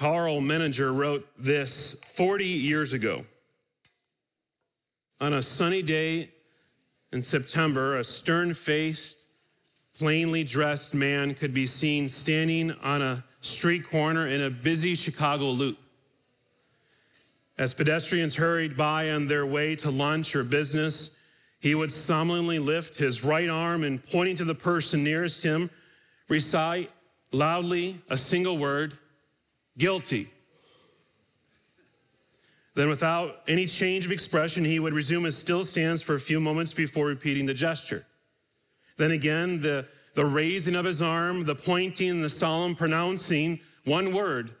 Karl Menninger wrote this 40 years ago. On a sunny day in September, a stern faced, plainly dressed man could be seen standing on a street corner in a busy Chicago loop. As pedestrians hurried by on their way to lunch or business, he would solemnly lift his right arm and, pointing to the person nearest him, recite loudly a single word guilty. Then, without any change of expression, he would resume his still stance for a few moments before repeating the gesture. Then again, the, the raising of his arm, the pointing, the solemn pronouncing one word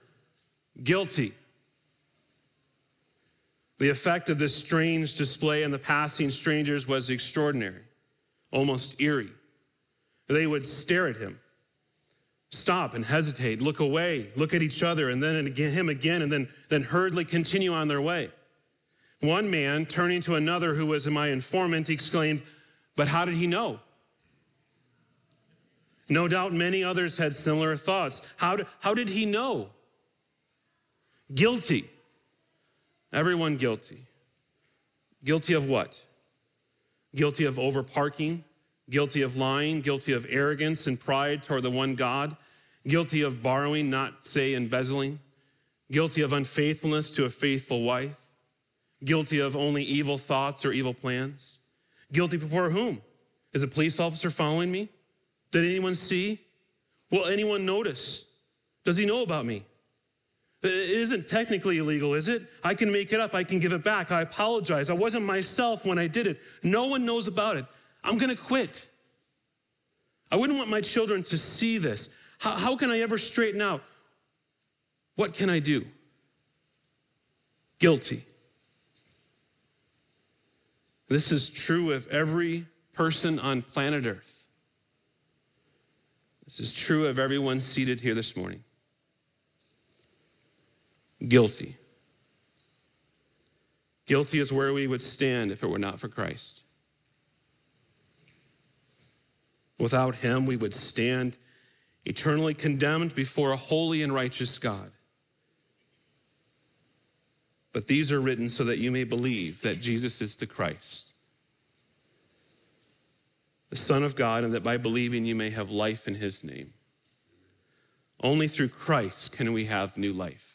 guilty. The effect of this strange display on the passing strangers was extraordinary, almost eerie. They would stare at him, stop and hesitate, look away, look at each other, and then again, him again, and then, then hurriedly continue on their way. One man, turning to another who was my informant, exclaimed, But how did he know? No doubt many others had similar thoughts. How, did, how did he know? Guilty. Everyone guilty. Guilty of what? Guilty of overparking, guilty of lying, guilty of arrogance and pride toward the one God, guilty of borrowing, not say embezzling, guilty of unfaithfulness to a faithful wife, guilty of only evil thoughts or evil plans. Guilty before whom? Is a police officer following me? Did anyone see? Will anyone notice? Does he know about me? It isn't technically illegal, is it? I can make it up. I can give it back. I apologize. I wasn't myself when I did it. No one knows about it. I'm going to quit. I wouldn't want my children to see this. How, how can I ever straighten out? What can I do? Guilty. This is true of every person on planet Earth. This is true of everyone seated here this morning guilty. Guilty is where we would stand if it were not for Christ. Without him, we would stand eternally condemned before a holy and righteous God. But these are written so that you may believe that Jesus is the Christ, the Son of God, and that by believing you may have life in his name. Only through Christ can we have new life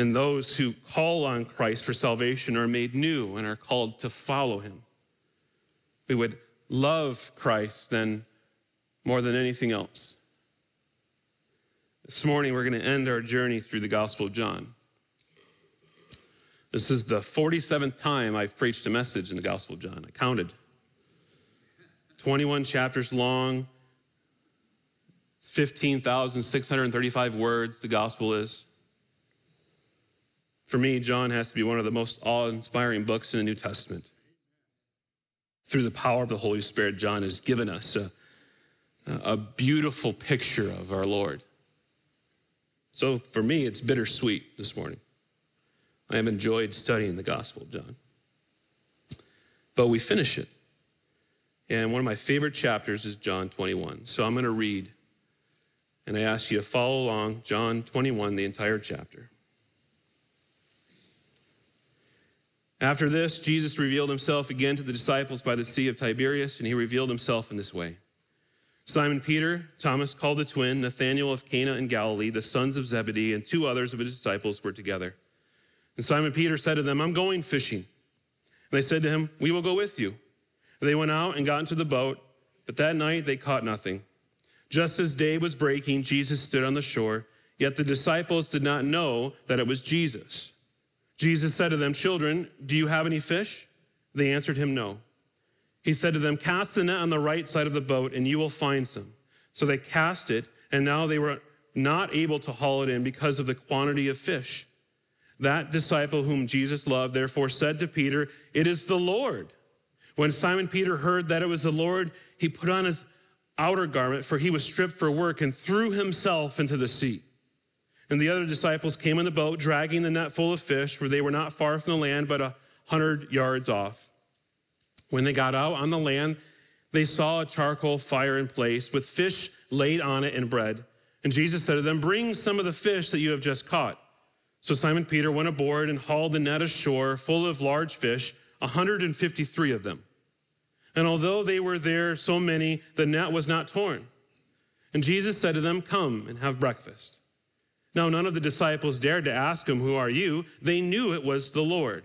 and those who call on Christ for salvation are made new and are called to follow him. We would love Christ then more than anything else. This morning, we're going to end our journey through the Gospel of John. This is the 47th time I've preached a message in the Gospel of John. I counted. 21 chapters long, 15,635 words, the Gospel is. For me, John has to be one of the most awe inspiring books in the New Testament. Through the power of the Holy Spirit, John has given us a beautiful picture of our Lord. So for me, it's bittersweet this morning. I have enjoyed studying the Gospel of John. But we finish it. And one of my favorite chapters is John 21. So I'm going to read, and I ask you to follow along John 21, the entire chapter. After this, Jesus revealed himself again to the disciples by the Sea of Tiberias, and he revealed himself in this way. Simon Peter, Thomas called the twin, Nathanael of Cana in Galilee, the sons of Zebedee, and two others of his disciples were together. And Simon Peter said to them, I'm going fishing. And they said to him, We will go with you. And they went out and got into the boat, but that night they caught nothing. Just as day was breaking, Jesus stood on the shore, yet the disciples did not know that it was Jesus. Jesus said to them, Children, do you have any fish? They answered him, No. He said to them, Cast the net on the right side of the boat, and you will find some. So they cast it, and now they were not able to haul it in because of the quantity of fish. That disciple whom Jesus loved therefore said to Peter, It is the Lord. When Simon Peter heard that it was the Lord, he put on his outer garment, for he was stripped for work, and threw himself into the sea. And the other disciples came in the boat, dragging the net full of fish, for they were not far from the land, but a hundred yards off. When they got out on the land, they saw a charcoal fire in place with fish laid on it and bread. And Jesus said to them, Bring some of the fish that you have just caught. So Simon Peter went aboard and hauled the net ashore full of large fish, 153 of them. And although they were there so many, the net was not torn. And Jesus said to them, Come and have breakfast. Now, none of the disciples dared to ask him, Who are you? They knew it was the Lord.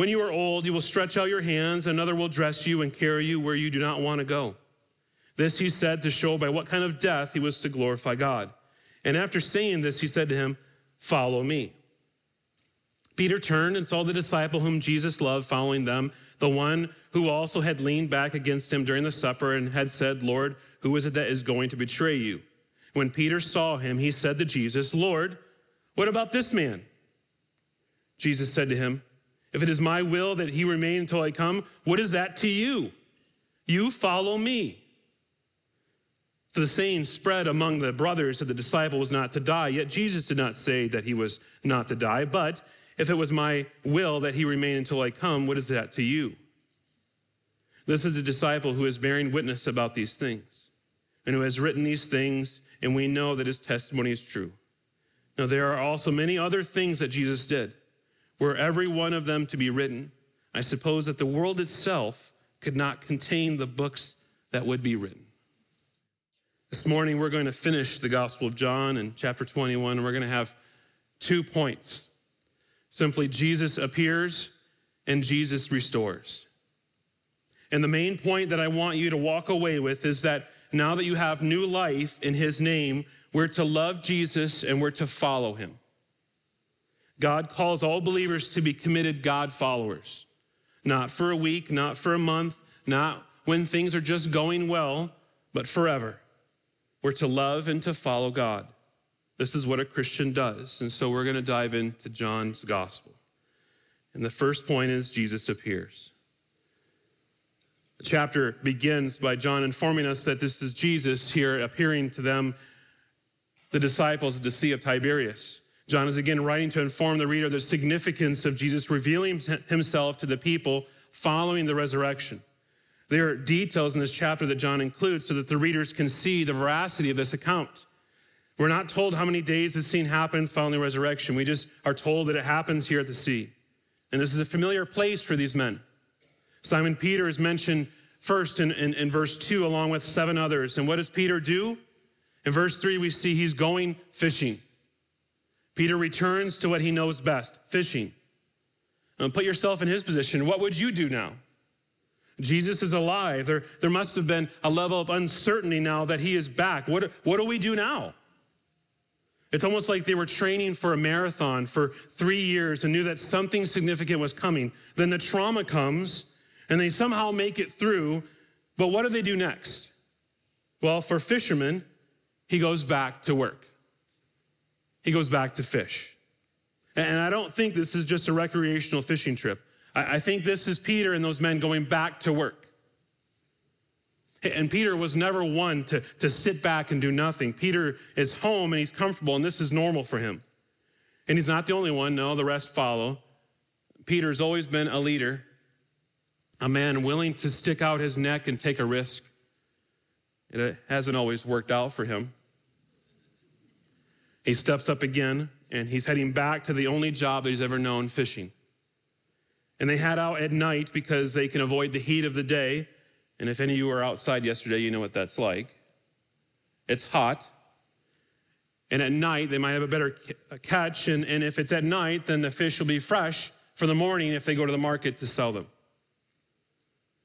when you are old, you will stretch out your hands, another will dress you and carry you where you do not want to go. This he said to show by what kind of death he was to glorify God. And after saying this, he said to him, Follow me. Peter turned and saw the disciple whom Jesus loved following them, the one who also had leaned back against him during the supper and had said, Lord, who is it that is going to betray you? When Peter saw him, he said to Jesus, Lord, what about this man? Jesus said to him, If it is my will that he remain until I come, what is that to you? You follow me. So the saying spread among the brothers that the disciple was not to die, yet Jesus did not say that he was not to die, but if it was my will that he remain until I come, what is that to you? This is a disciple who is bearing witness about these things and who has written these things, and we know that his testimony is true. Now, there are also many other things that Jesus did. Were every one of them to be written, I suppose that the world itself could not contain the books that would be written. This morning, we're going to finish the Gospel of John in chapter 21, and we're going to have two points. Simply, Jesus appears and Jesus restores. And the main point that I want you to walk away with is that now that you have new life in his name, we're to love Jesus and we're to follow him. God calls all believers to be committed God followers, not for a week, not for a month, not when things are just going well, but forever. We're to love and to follow God. This is what a Christian does. And so we're going to dive into John's gospel. And the first point is Jesus appears. The chapter begins by John informing us that this is Jesus here appearing to them, the disciples at the Sea of Tiberias. John is again writing to inform the reader of the significance of Jesus revealing himself to the people following the resurrection. There are details in this chapter that John includes so that the readers can see the veracity of this account. We're not told how many days this scene happens following the resurrection. We just are told that it happens here at the sea. And this is a familiar place for these men. Simon Peter is mentioned first in, in, in verse 2, along with seven others. And what does Peter do? In verse 3, we see he's going fishing. Peter returns to what he knows best fishing. Put yourself in his position. What would you do now? Jesus is alive. There, there must have been a level of uncertainty now that he is back. What, what do we do now? It's almost like they were training for a marathon for three years and knew that something significant was coming. Then the trauma comes and they somehow make it through. But what do they do next? Well, for fishermen, he goes back to work, he goes back to fish. And I don't think this is just a recreational fishing trip. I think this is Peter and those men going back to work. And Peter was never one to, to sit back and do nothing. Peter is home and he's comfortable, and this is normal for him. And he's not the only one, no, the rest follow. Peter's always been a leader, a man willing to stick out his neck and take a risk. It uh, hasn't always worked out for him. He steps up again and he's heading back to the only job that he's ever known fishing. And they head out at night because they can avoid the heat of the day and if any of you were outside yesterday, you know what that's like. It's hot. And at night, they might have a better catch. And, and if it's at night, then the fish will be fresh for the morning if they go to the market to sell them.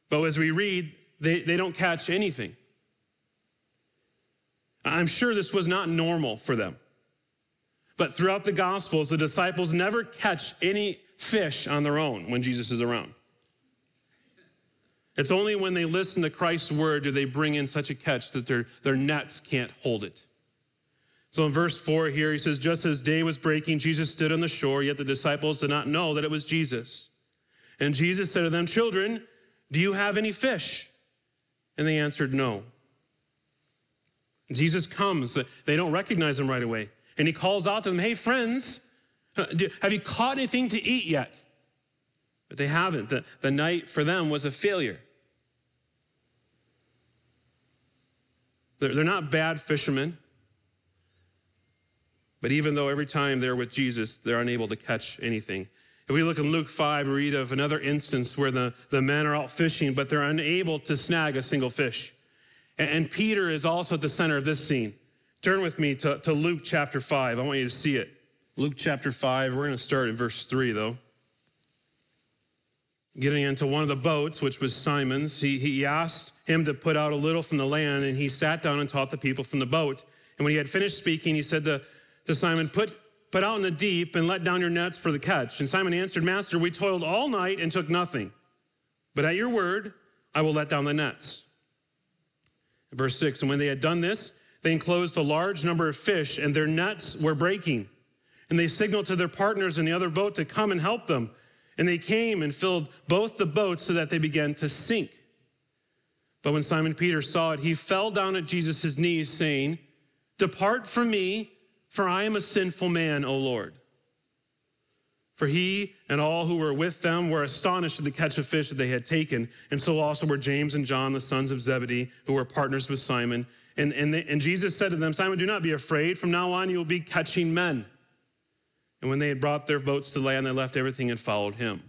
But as we read, they, they don't catch anything. I'm sure this was not normal for them. But throughout the Gospels, the disciples never catch any fish on their own when Jesus is around. It's only when they listen to Christ's word do they bring in such a catch that their, their nets can't hold it. So in verse 4 here, he says, Just as day was breaking, Jesus stood on the shore, yet the disciples did not know that it was Jesus. And Jesus said to them, Children, do you have any fish? And they answered, No. Jesus comes. They don't recognize him right away. And he calls out to them, Hey, friends, have you caught anything to eat yet? But they haven't. The, the night for them was a failure. They're, they're not bad fishermen. But even though every time they're with Jesus, they're unable to catch anything. If we look in Luke 5, we read of another instance where the, the men are out fishing, but they're unable to snag a single fish. And, and Peter is also at the center of this scene. Turn with me to, to Luke chapter 5. I want you to see it. Luke chapter 5, we're going to start in verse 3, though. Getting into one of the boats, which was Simon's, he, he asked him to put out a little from the land, and he sat down and taught the people from the boat. And when he had finished speaking, he said to, to Simon, put, put out in the deep and let down your nets for the catch. And Simon answered, Master, we toiled all night and took nothing. But at your word, I will let down the nets. Verse 6 And when they had done this, they enclosed a large number of fish, and their nets were breaking. And they signaled to their partners in the other boat to come and help them. And they came and filled both the boats so that they began to sink. But when Simon Peter saw it, he fell down at Jesus' knees, saying, Depart from me, for I am a sinful man, O Lord. For he and all who were with them were astonished at the catch of fish that they had taken. And so also were James and John, the sons of Zebedee, who were partners with Simon. And, and, they, and Jesus said to them, Simon, do not be afraid. From now on, you will be catching men. And when they had brought their boats to land, they left everything and followed him.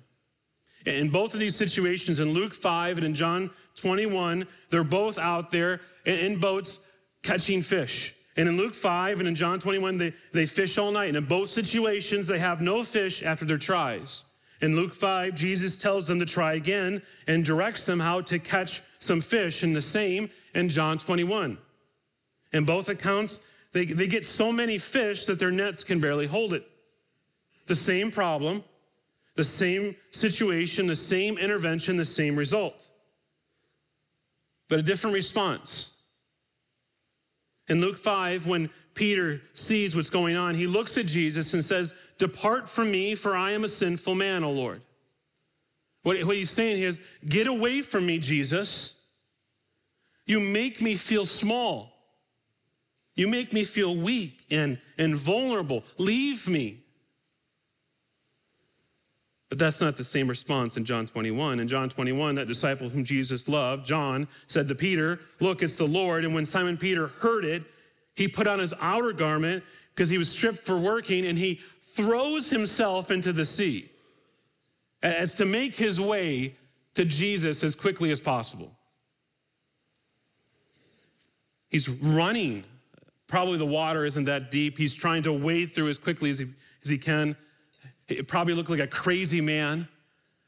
In both of these situations, in Luke 5 and in John 21, they're both out there in boats catching fish. And in Luke 5 and in John 21, they, they fish all night. And in both situations, they have no fish after their tries. In Luke 5, Jesus tells them to try again and directs them how to catch some fish, and the same in John 21. In both accounts, they, they get so many fish that their nets can barely hold it. The same problem, the same situation, the same intervention, the same result. But a different response. In Luke 5, when Peter sees what's going on, he looks at Jesus and says, Depart from me, for I am a sinful man, O Lord. What, what he's saying is, Get away from me, Jesus. You make me feel small. You make me feel weak and, and vulnerable. Leave me. But that's not the same response in John 21. In John 21, that disciple whom Jesus loved, John, said to Peter, Look, it's the Lord. And when Simon Peter heard it, he put on his outer garment because he was stripped for working and he throws himself into the sea as to make his way to Jesus as quickly as possible. He's running. Probably the water isn't that deep. He's trying to wade through as quickly as he, as he can. It probably looked like a crazy man.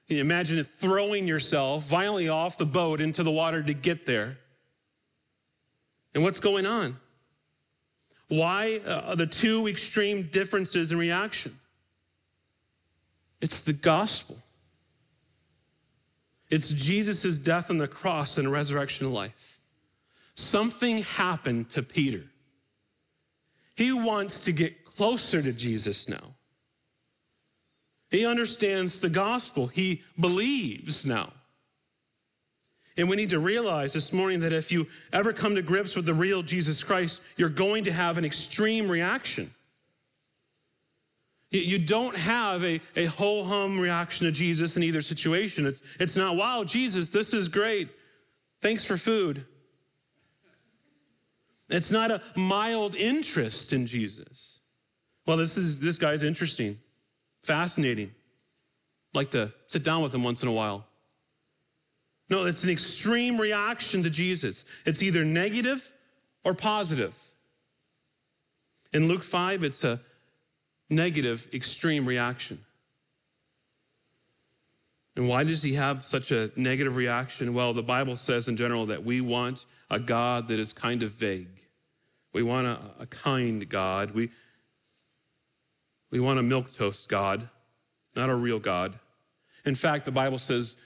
You imagine throwing yourself violently off the boat into the water to get there? And what's going on? Why uh, the two extreme differences in reaction? It's the gospel. It's Jesus' death on the cross and resurrection life. Something happened to Peter. He wants to get closer to Jesus now. He understands the gospel. He believes now. And we need to realize this morning that if you ever come to grips with the real Jesus Christ, you're going to have an extreme reaction. You don't have a, a ho hum reaction to Jesus in either situation. It's, it's not, wow, Jesus, this is great. Thanks for food. It's not a mild interest in Jesus. Well, this is this guy's interesting. Fascinating. Like to sit down with him once in a while. No, it's an extreme reaction to Jesus. It's either negative or positive. In Luke 5, it's a negative, extreme reaction. And why does he have such a negative reaction? Well, the Bible says in general that we want a God that is kind of vague. We want a, a kind God. We, we want a milquetoast God, not a real God. In fact, the Bible says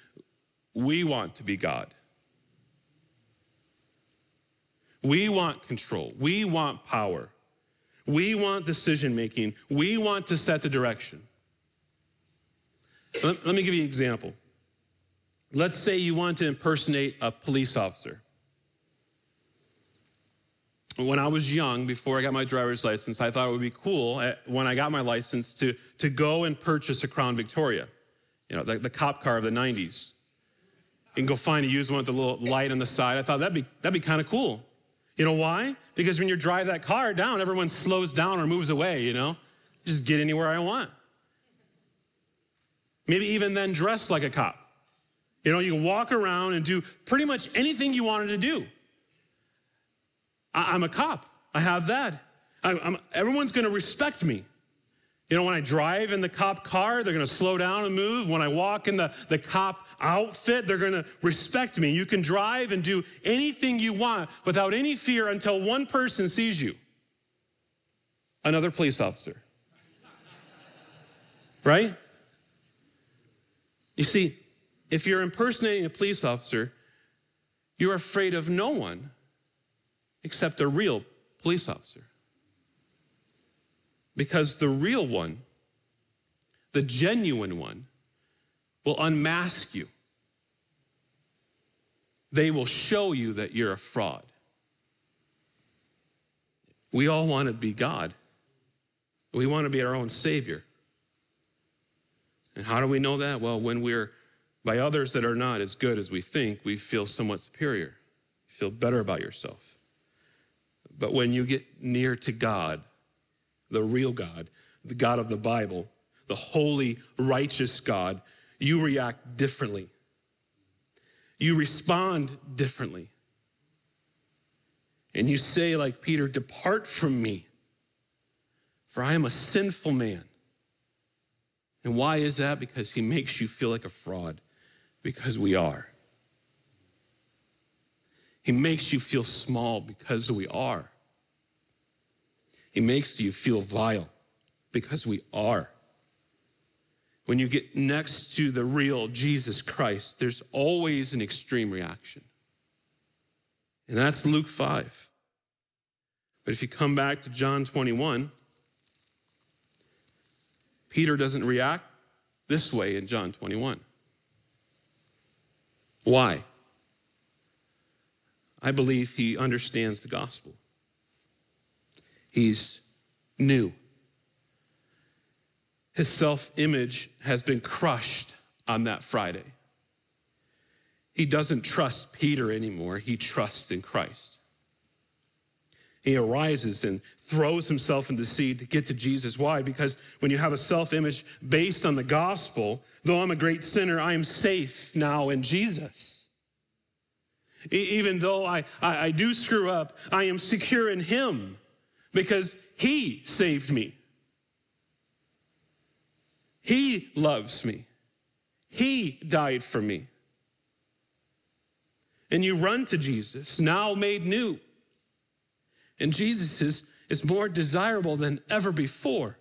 we want to be God. We want control. We want power. We want decision making. We want to set the direction. Let, let me give you an example. Let's say you want to impersonate a police officer. When I was young, before I got my driver's license, I thought it would be cool at, when I got my license to, to go and purchase a Crown Victoria, you know, the, the cop car of the 90s. You can go find a used one with a little light on the side. I thought that'd be, that'd be kind of cool. You know why? Because when you drive that car down, everyone slows down or moves away, you know? Just get anywhere I want. Maybe even then dress like a cop. You know, you can walk around and do pretty much anything you wanted to do. I, am a cop. I have that. I, everyone's going to respect me. You know, when I drive in the cop car, they're going to slow down and move. When I walk in the, the cop outfit, they're going to respect me. You can drive and do anything you want without any fear until one person sees you another police officer. right? You see, if you're impersonating a police officer, you're afraid of no one except a real police officer. Because the real one, the genuine one, will unmask you. They will show you that you're a fraud. We all want to be God. We want to be our own Savior. And how do we know that? Well, when we're by others that are not as good as we think, we feel somewhat superior. Feel better about yourself. But when you get near to God, the real God, the God of the Bible, the holy, righteous God, you react differently. You respond differently. And you say, like Peter, Depart from me, for I am a sinful man. And why is that? Because he makes you feel like a fraud, because we are. He makes you feel small because we are. He makes you feel vile because we are. When you get next to the real Jesus Christ, there's always an extreme reaction. And that's Luke 5. But if you come back to John 21, Peter doesn't react this way in John 21. Why? I believe he understands the gospel. He's new. His self image has been crushed on that Friday. He doesn't trust Peter anymore, he trusts in Christ. He arises and throws himself into the sea to get to Jesus. Why? Because when you have a self image based on the gospel, though I'm a great sinner, I am safe now in Jesus. Even though I, I, I do screw up, I am secure in him because he saved me. He loves me. He died for me. And you run to Jesus, now made new. And Jesus is, is more desirable than ever before.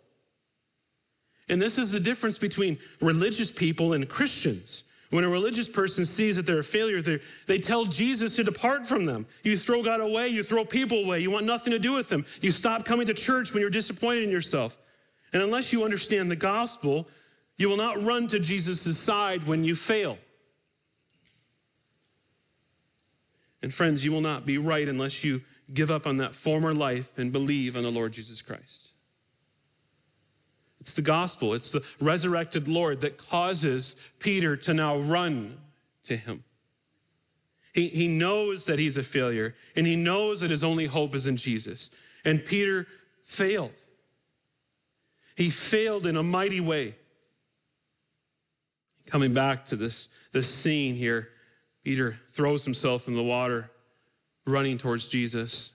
And this is the difference between religious people and Christians. When a religious person sees that they're a failure, they they tell Jesus to depart from them. You throw God away, you throw people away, you want nothing to do with them. You stop coming to church when you're disappointed in yourself. And unless you understand the gospel, you will not run to Jesus' side when you fail. And friends, you will not be right unless you give up on that former life and believe on the Lord Jesus Christ. It's the gospel, it's the resurrected Lord that causes Peter to now run to him. He, he knows that he's a failure, and he knows that his only hope is in Jesus. And Peter failed. He failed in a mighty way. Coming back to this, this scene here, Peter throws himself in the water running towards Jesus.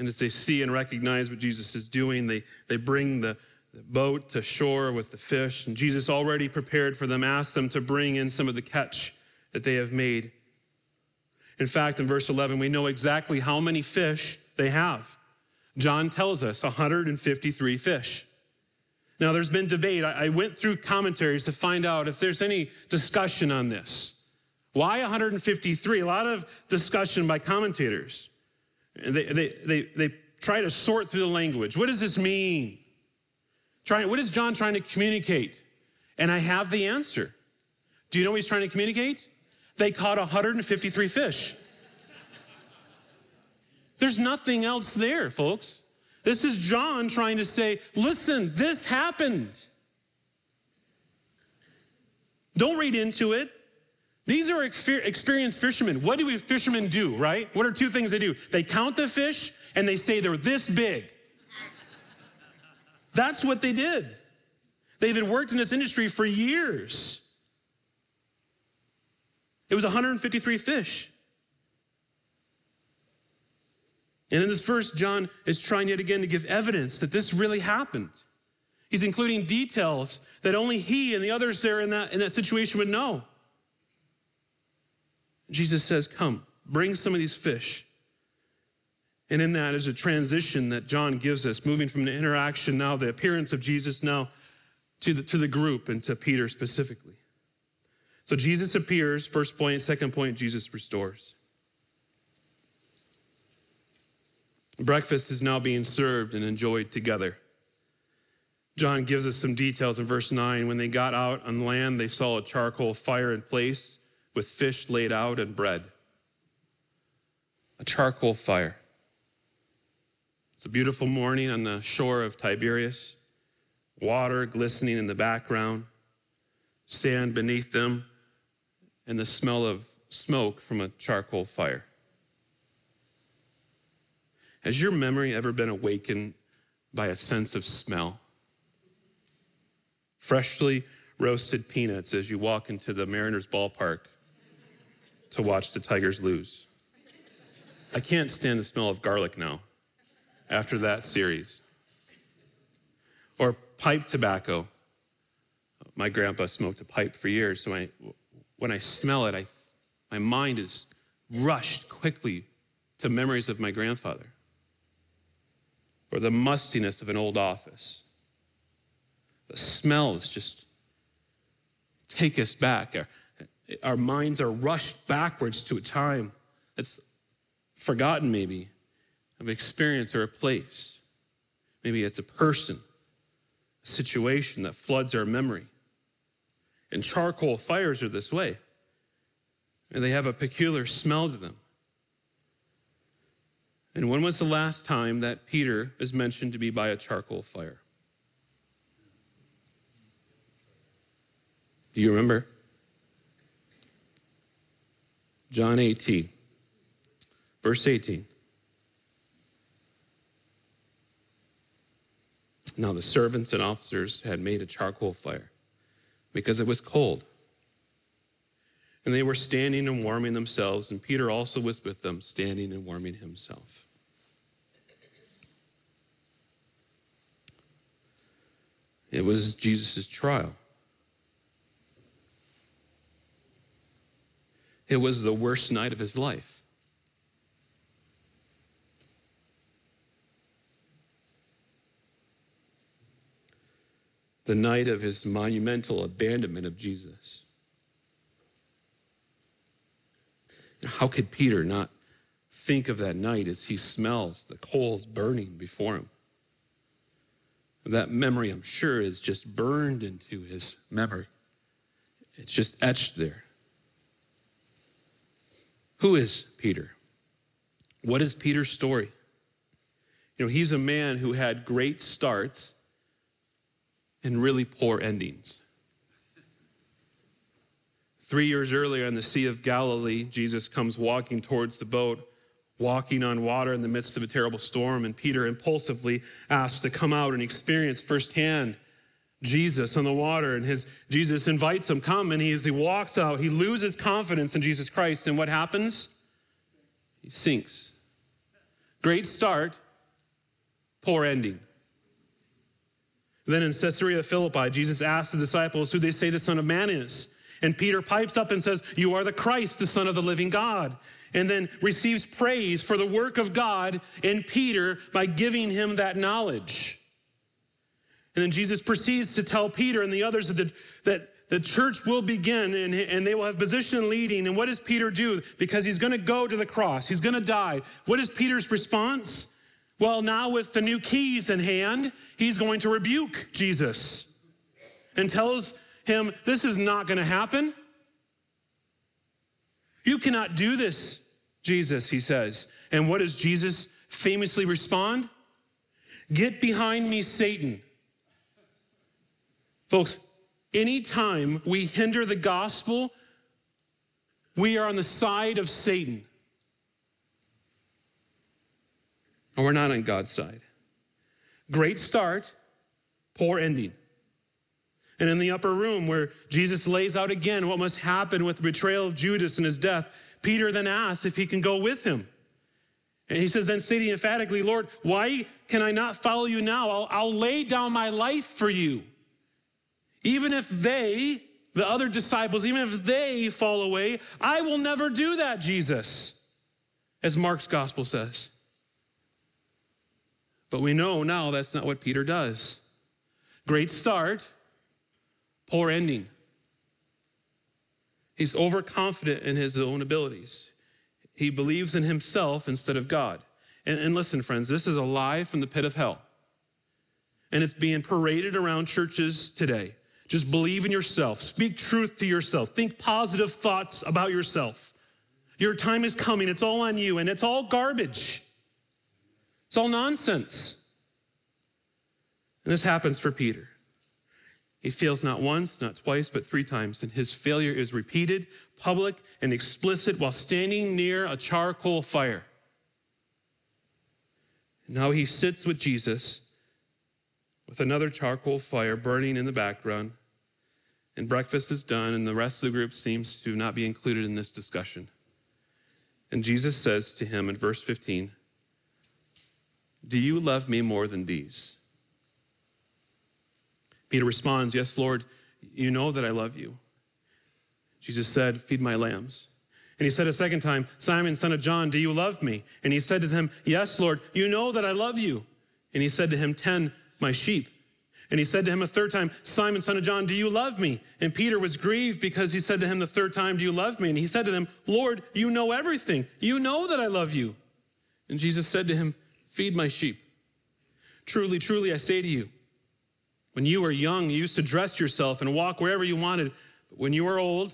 And as they see and recognize what Jesus is doing, they, they bring the, the boat to shore with the fish. And Jesus, already prepared for them, asked them to bring in some of the catch that they have made. In fact, in verse 11, we know exactly how many fish they have. John tells us 153 fish. Now, there's been debate. I went through commentaries to find out if there's any discussion on this. Why 153? A lot of discussion by commentators. They, they, they, they try to sort through the language. What does this mean? Trying, what is John trying to communicate? And I have the answer. Do you know what he's trying to communicate? They caught 153 fish. There's nothing else there, folks. This is John trying to say, listen, this happened. Don't read into it. These are experienced fishermen. What do we fishermen do, right? What are two things they do? They count the fish and they say they're this big. That's what they did. They've been worked in this industry for years. It was 153 fish. And in this verse, John is trying yet again to give evidence that this really happened. He's including details that only he and the others there in that, in that situation would know. Jesus says, Come, bring some of these fish. And in that is a transition that John gives us, moving from the interaction now, the appearance of Jesus now to the, to the group and to Peter specifically. So Jesus appears, first point. Second point, Jesus restores. Breakfast is now being served and enjoyed together. John gives us some details in verse 9. When they got out on land, they saw a charcoal fire in place with fish laid out and bread. A charcoal fire. It's a beautiful morning on the shore of Tiberias, water glistening in the background, sand beneath them, and the smell of smoke from a charcoal fire. Has your memory ever been awakened by a sense of smell? Freshly roasted peanuts as you walk into the Mariners ballpark to watch the Tigers lose. I can't stand the smell of garlic now after that series. Or pipe tobacco. My grandpa smoked a pipe for years, so I, when I smell it, I, my mind is rushed quickly to memories of my grandfather or the mustiness of an old office. The smells just take us back. Our, our minds are rushed backwards to a time that's forgotten, maybe, of experience or a place. Maybe it's a person, a situation that floods our memory. And charcoal fires are this way, and they have a peculiar smell to them. And when was the last time that Peter is mentioned to be by a charcoal fire? Do you remember? John 18, verse 18. Now the servants and officers had made a charcoal fire because it was cold. And they were standing and warming themselves, and Peter also was with them, standing and warming himself. It was Jesus' trial. It was the worst night of his life. The night of his monumental abandonment of Jesus. How could Peter not think of that night as he smells the coals burning before him? That memory, I'm sure, is just burned into his memory. It's just etched there. Who is Peter? What is Peter's story? You know, he's a man who had great starts and really poor endings. Three years earlier on the Sea of Galilee, Jesus comes walking towards the boat walking on water in the midst of a terrible storm, and Peter impulsively asks to come out and experience firsthand Jesus on the water. And his Jesus invites him, come, and he, as he walks out, he loses confidence in Jesus Christ. And what happens? He sinks. Great start, poor ending. Then in Caesarea Philippi, Jesus asked the disciples who they say the Son of Man is. And Peter pipes up and says, You are the Christ, the Son of the living God. And then receives praise for the work of God in Peter by giving him that knowledge. And then Jesus proceeds to tell Peter and the others that the, that the church will begin and, and they will have position leading. And what does Peter do? Because he's going to go to the cross, he's going to die. What is Peter's response? Well, now with the new keys in hand, he's going to rebuke Jesus and tells him, This is not going to happen. You cannot do this, Jesus, he says. And what does Jesus famously respond? Get behind me, Satan. Folks, anytime we hinder the gospel, we are on the side of Satan. And we're not on God's side. Great start, poor ending. And in the upper room where Jesus lays out again what must happen with the betrayal of Judas and his death, Peter then asks if he can go with him. And he says, then stating emphatically, Lord, why can I not follow you now? I'll, I'll lay down my life for you. Even if they, the other disciples, even if they fall away, I will never do that, Jesus, as Mark's gospel says. But we know now that's not what Peter does. Great start, poor ending. He's overconfident in his own abilities. He believes in himself instead of God. And, and, listen, friends, this is a lie from the pit of hell. And it's being paraded around churches today. Just believe in yourself, speak truth to yourself, think positive thoughts about yourself. Your time is coming, it's all on you, and it's all garbage. It's all nonsense. And this happens for Peter. He fails not once, not twice, but three times. And his failure is repeated, public, and explicit while standing near a charcoal fire. Now he sits with Jesus with another charcoal fire burning in the background. And breakfast is done, and the rest of the group seems to not be included in this discussion. And Jesus says to him in verse 15, do you love me more than these? Peter responds, Yes, Lord, you know that I love you. Jesus said, Feed my lambs. And he said a second time, Simon, son of John, do you love me? And he said to him, Yes, Lord, you know that I love you. And he said to him, Tend my sheep. And he said to him a third time, Simon, son of John, do you love me? And Peter was grieved because he said to him the third time, Do you love me? And he said to him, Lord, you know everything. You know that I love you. And Jesus said to him, Feed my sheep. Truly, truly, I say to you, when you were young, you used to dress yourself and walk wherever you wanted. But when you are old,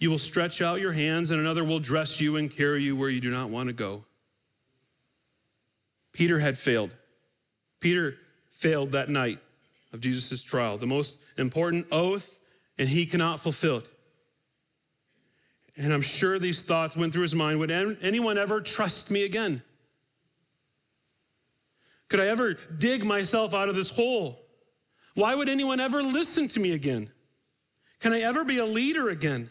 you will stretch out your hands, and another will dress you and carry you where you do not want to go. Peter had failed. Peter failed that night of Jesus' trial, the most important oath, and he cannot fulfill it. And I'm sure these thoughts went through his mind would anyone ever trust me again? Could I ever dig myself out of this hole? Why would anyone ever listen to me again? Can I ever be a leader again?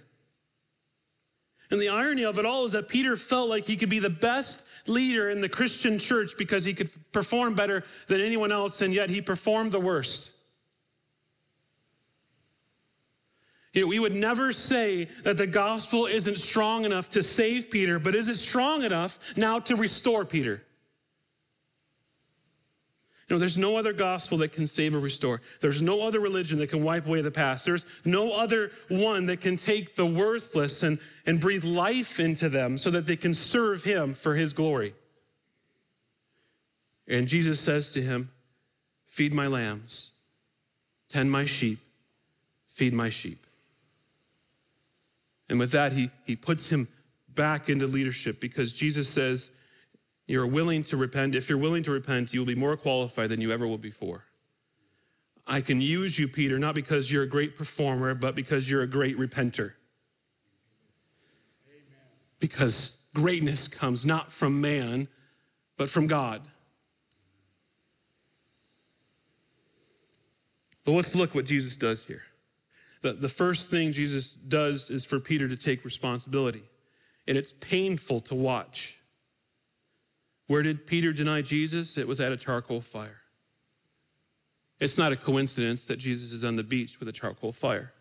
And the irony of it all is that Peter felt like he could be the best leader in the Christian church because he could perform better than anyone else, and yet he performed the worst. You know, we would never say that the gospel isn't strong enough to save Peter, but is it strong enough now to restore Peter? Know, there's no other gospel that can save or restore. There's no other religion that can wipe away the past. There's no other one that can take the worthless and, and breathe life into them so that they can serve him for his glory. And Jesus says to him, Feed my lambs, tend my sheep, feed my sheep. And with that, he, he puts him back into leadership because Jesus says, you're willing to repent. If you're willing to repent, you'll be more qualified than you ever will before. I can use you, Peter, not because you're a great performer, but because you're a great repenter. Amen. Because greatness comes not from man, but from God. But let's look what Jesus does here. The, the first thing Jesus does is for Peter to take responsibility, and it's painful to watch. Where did Peter deny Jesus? It was at a charcoal fire. It's not a coincidence that Jesus is on the beach with a charcoal fire.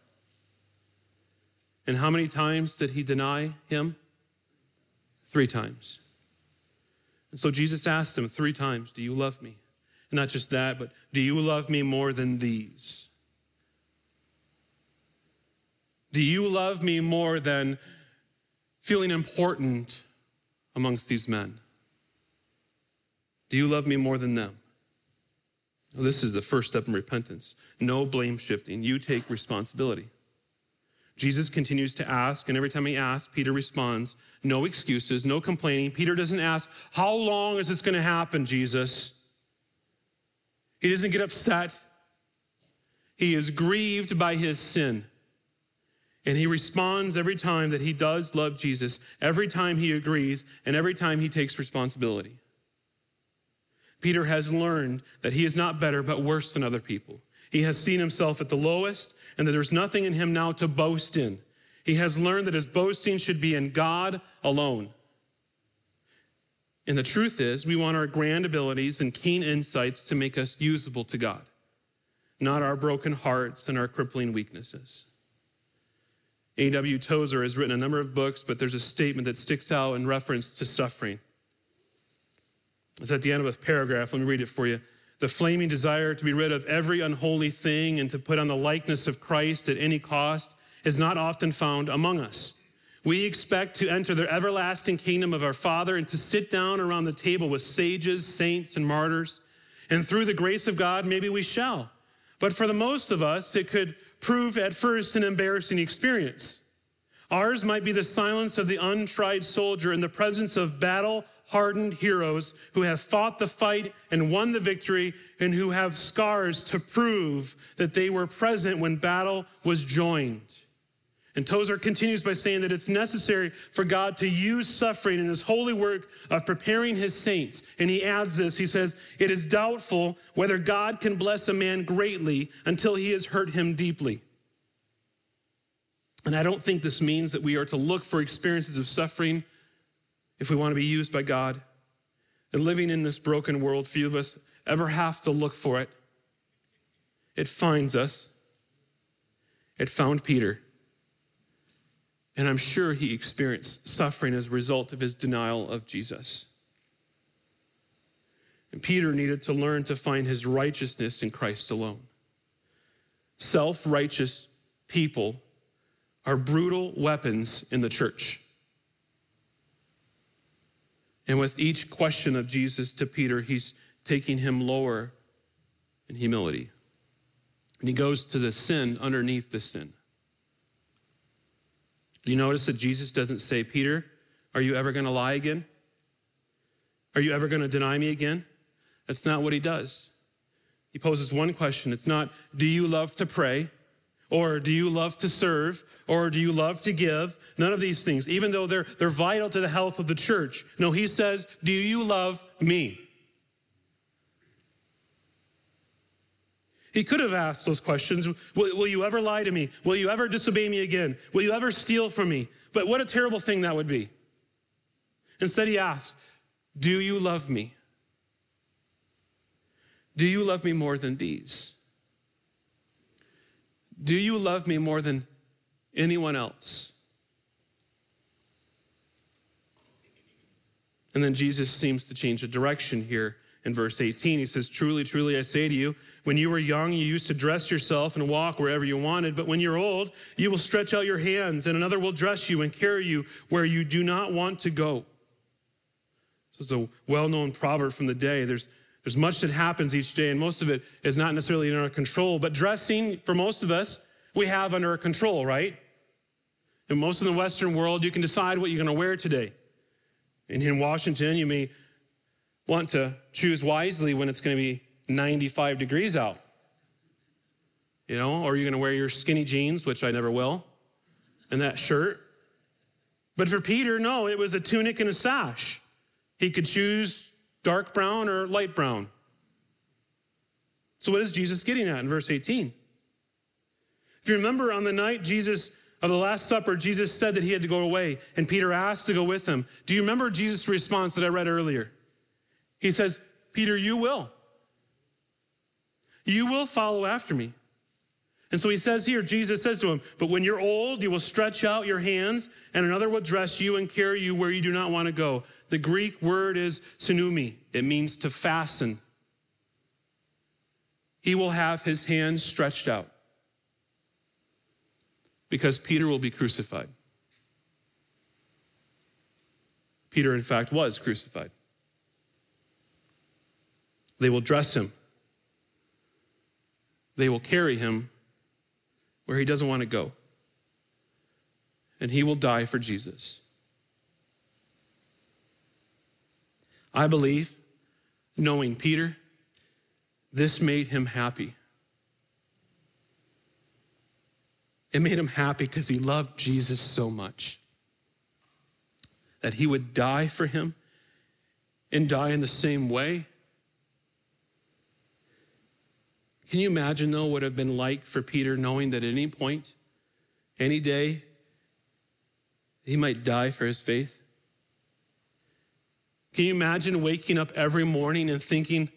And how many times did he deny him? Three times. And so Jesus asked him three times, Do you love me? And not just that, but do you love me more than these? Do you love me more than feeling important amongst these men? Do you love me more than them? Well, this is the first step in repentance. No blame shifting. You take responsibility. Jesus continues to ask, and every time he asks, Peter responds, no excuses, no complaining. Peter doesn't ask, How long is this going to happen, Jesus? He doesn't get upset. He is grieved by his sin. And he responds every time that he does love Jesus, every time he agrees, and every time he takes responsibility. Peter has learned that he is not better, but worse than other people. He has seen himself at the lowest, and that there's nothing in him now to boast in. He has learned that his boasting should be in God alone. And the truth is, we want our grand abilities and keen insights to make us usable to God, not our broken hearts and our crippling weaknesses. A.W. Tozer has written a number of books, but there's a statement that sticks out in reference to suffering. It's at the end of a paragraph. Let me read it for you. The flaming desire to be rid of every unholy thing and to put on the likeness of Christ at any cost is not often found among us. We expect to enter the everlasting kingdom of our Father and to sit down around the table with sages, saints, and martyrs. And through the grace of God, maybe we shall. But for the most of us, it could prove at first an embarrassing experience. Ours might be the silence of the untried soldier in the presence of battle hardened heroes who have fought the fight and won the victory and who have scars to prove that they were present when battle was joined. And Tozer continues by saying that it's necessary for God to use suffering in his holy work of preparing his saints. And he adds this he says, It is doubtful whether God can bless a man greatly until he has hurt him deeply. And I don't think this means that we are to look for experiences of suffering if we want to be used by God. And living in this broken world, few of us ever have to look for it. It finds us. It found Peter. And I'm sure he experienced suffering as a result of his denial of Jesus. And Peter needed to learn to find his righteousness in Christ alone. Self righteous people are brutal weapons in the church. And with each question of Jesus to Peter, he's taking him lower in humility. And he goes to the sin underneath the sin. You notice that Jesus doesn't say, Peter, are you ever going to lie again? Are you ever going to deny me again? That's not what he does. He poses one question. It's not, do you love to pray? Or do you love to serve? Or do you love to give? None of these things, even though they're, they're vital to the health of the church. No, he says, Do you love me? He could have asked those questions will, will, you ever lie to me? Will you ever disobey me again? Will you ever steal from me? But what a terrible thing that would be. Instead, he asks, Do you love me? Do you love me more than these? Do you love me more than anyone else? And then Jesus seems to change the direction here in verse 18. He says, Truly, truly, I say to you, when you were young, you used to dress yourself and walk wherever you wanted. But when you're old, you will stretch out your hands, and another will dress you and carry you where you do not want to go. This is a well known proverb from the day. There's, there's much that happens each day, and most of it is not necessarily in our control. But dressing, for most of us, we have under our control, right? In most of the Western world, you can decide what you're going to wear today. And in Washington, you may want to choose wisely when it's going to be 95 degrees out. You know, or you're going to wear your skinny jeans, which I never will, and that shirt. But for Peter, no, it was a tunic and a sash. He could choose dark brown or light brown. So, what is Jesus getting at in verse 18? If you remember on the night Jesus of the Last Supper, Jesus said that he had to go away, and Peter asked to go with him. Do you remember Jesus' response that I read earlier? He says, Peter, you will. You will follow after me. And so he says here, Jesus says to him, But when you're old, you will stretch out your hands, and another will dress you and carry you where you do not want to go. The Greek word is sunumi, it means to fasten. He will have his hands stretched out because Peter will be crucified. Peter, in fact, was crucified. They will dress him, they will carry him where he doesn't want to go. And he will die for Jesus. I believe, knowing Peter, this made him happy. It made him happy because he loved Jesus so much that he would die for him and die in the same way. Can you imagine, though, what it would have been like for Peter knowing that at any point, any day, he might die for his faith? Can you imagine waking up every morning and thinking,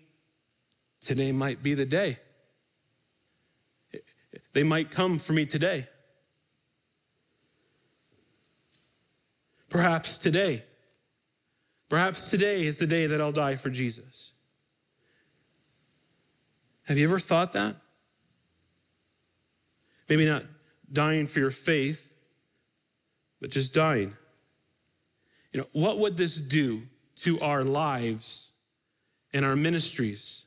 today might be the day? They might come for me today. Perhaps today. Perhaps today is the day that I'll die for Jesus. Have you ever thought that? Maybe not dying for your faith, but just dying. You know, what would this do to our lives and our ministries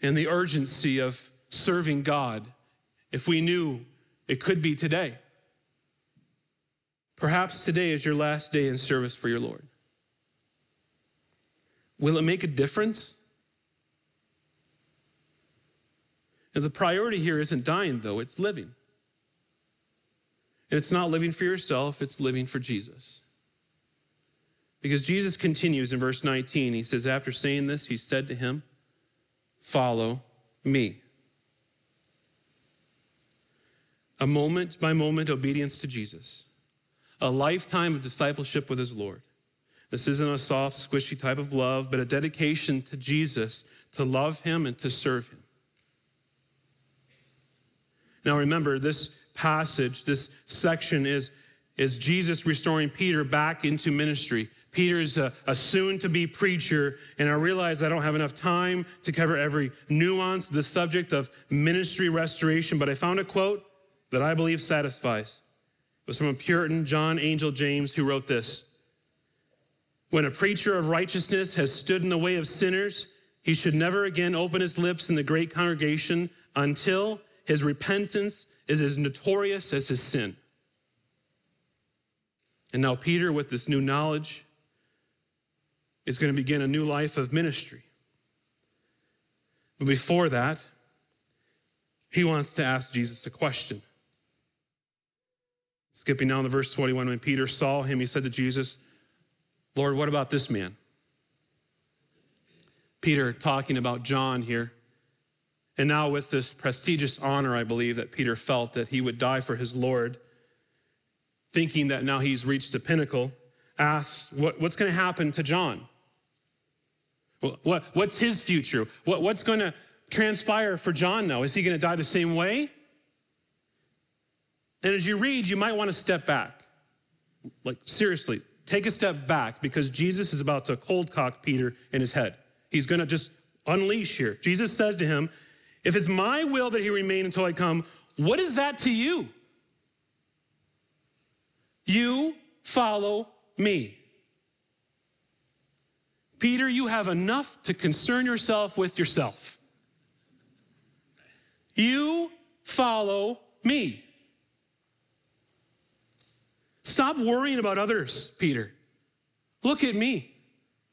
and the urgency of serving God if we knew it could be today? Perhaps today is your last day in service for your Lord. Will it make a difference? And the priority here isn't dying, though, it's living. And it's not living for yourself, it's living for Jesus. Because Jesus continues in verse 19. He says, After saying this, he said to him, Follow me. A moment by moment obedience to Jesus, a lifetime of discipleship with his Lord. This isn't a soft, squishy type of love, but a dedication to Jesus to love him and to serve him. Now remember, this passage, this section is, is Jesus restoring Peter back into ministry. Peter is a, a soon to be preacher, and I realize I don't have enough time to cover every nuance the subject of ministry restoration, but I found a quote that I believe satisfies. It was from a Puritan, John Angell James, who wrote this When a preacher of righteousness has stood in the way of sinners, he should never again open his lips in the great congregation until his repentance is as notorious as his sin. And now, Peter, with this new knowledge, is going to begin a new life of ministry. But before that, he wants to ask Jesus a question. Skipping down to verse 21, when Peter saw him, he said to Jesus, Lord, what about this man? Peter talking about John here. And now, with this prestigious honor, I believe that Peter felt that he would die for his Lord, thinking that now he's reached the pinnacle, asks, what, What's going to happen to John? What, what's his future? What, what's going to transpire for John now? Is he going to die the same way? And as you read, you might want to step back. Like, seriously, take a step back because Jesus is about to cold cock Peter in his head. He's going to just unleash here. Jesus says to him, if it's my will that he remain until I come, what is that to you? You follow me. Peter, you have enough to concern yourself with yourself. You follow me. Stop worrying about others, Peter. Look at me.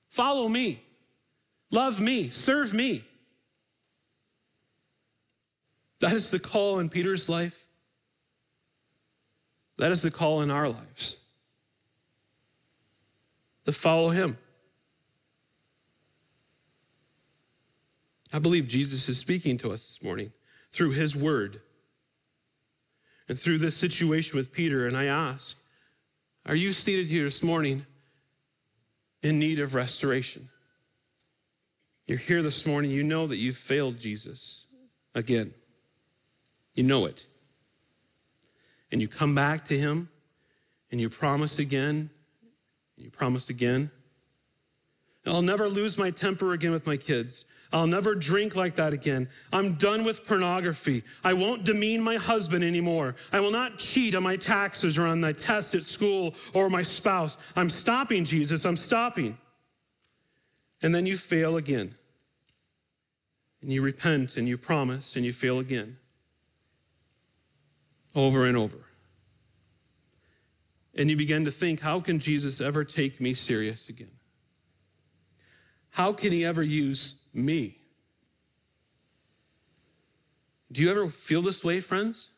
Follow me. Love me. Serve me. That is the call in Peter's life. That is the call in our lives to follow him. I believe Jesus is speaking to us this morning through his word and through this situation with Peter. And I ask, are you seated here this morning in need of restoration? You're here this morning, you know that you've failed Jesus again. You know it. And you come back to him and you promise again, and you promise again. I'll never lose my temper again with my kids. I'll never drink like that again. I'm done with pornography. I won't demean my husband anymore. I will not cheat on my taxes or on my tests at school or my spouse. I'm stopping, Jesus. I'm stopping. And then you fail again. And you repent and you promise and you fail again. Over and over. And you begin to think, how can Jesus ever take me serious again? How can he ever use me? Do you ever feel this way, friends?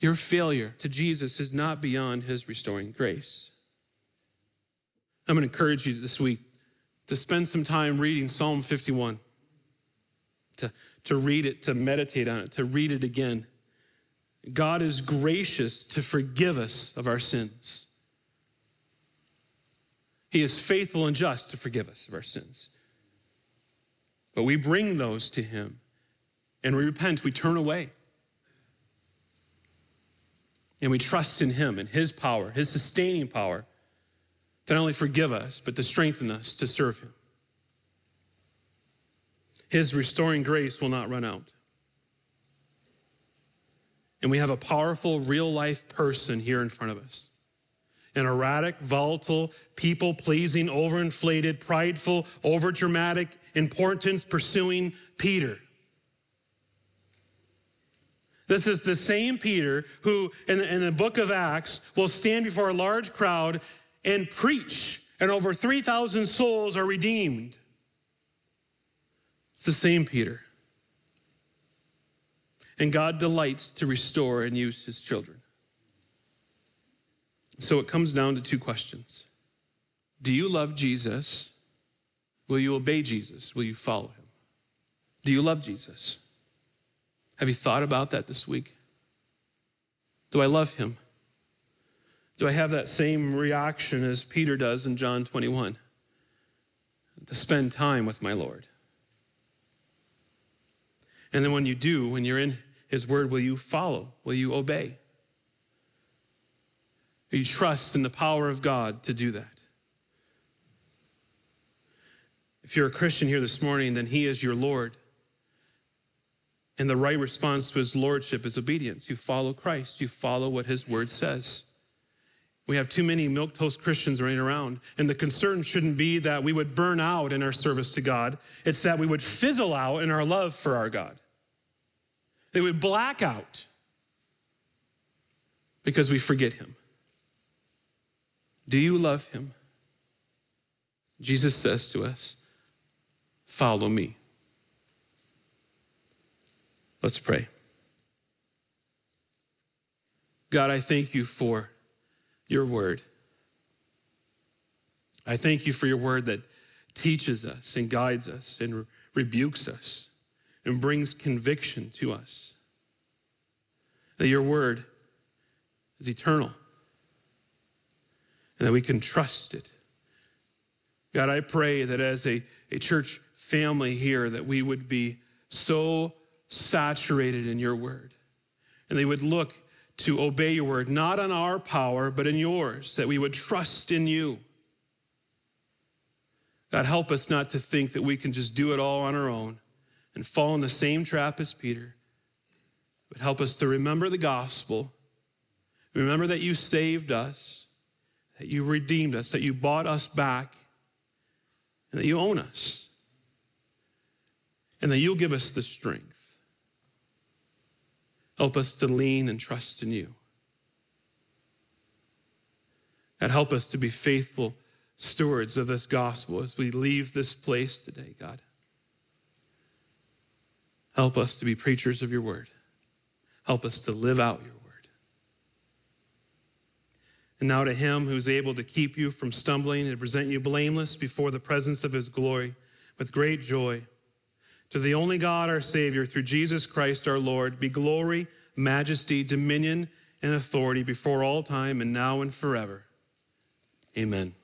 Your failure to Jesus is not beyond his restoring grace. I'm going to encourage you this week to spend some time reading Psalm 51, to, to read it, to meditate on it, to read it again. God is gracious to forgive us of our sins. He is faithful and just to forgive us of our sins. But we bring those to Him and we repent, we turn away. And we trust in Him and His power, His sustaining power to not only forgive us, but to strengthen us to serve Him. His restoring grace will not run out. And we have a powerful, real life person here in front of us an erratic, volatile, people pleasing, overinflated, prideful, overdramatic, importance pursuing Peter. This is the same Peter who, in the, in the book of Acts, will stand before a large crowd and preach, and over 3,000 souls are redeemed. It's the same Peter. And God delights to restore and use his children. So it comes down to two questions Do you love Jesus? Will you obey Jesus? Will you follow him? Do you love Jesus? Have you thought about that this week? Do I love him? Do I have that same reaction as Peter does in John 21? To spend time with my Lord. And then when you do, when you're in his word, will you follow? Will you obey? Will you trust in the power of God to do that? If you're a Christian here this morning, then he is your Lord. And the right response to his lordship is obedience. You follow Christ, you follow what his word says. We have too many milk toast Christians running around, and the concern shouldn't be that we would burn out in our service to God. It's that we would fizzle out in our love for our God. They would black out because we forget him. Do you love him? Jesus says to us, Follow me. Let's pray. God, I thank you for your word. I thank you for your word that teaches us and guides us and re- rebukes us and brings conviction to us. That your word is eternal and that we can trust it. God, I pray that as a, a church family here, that we would be so saturated in your word and they would look to obey your word, not on our power, but in yours, that we would trust in you. God, help us not to think that we can just do it all on our own and fall in the same trap as Peter, but help us to remember the gospel, remember that you saved us, that you redeemed us, that you bought us back, and that you own us, and that you'll give us the strength. Help us to lean and trust in you. And help us to be faithful stewards of this gospel as we leave this place today, God. Help us to be preachers of your word. Help us to live out your word. And now to him who's able to keep you from stumbling and present you blameless before the presence of his glory with great joy. To the only God, our Savior, through Jesus Christ our Lord, be glory, majesty, dominion, and authority before all time and now and forever. Amen.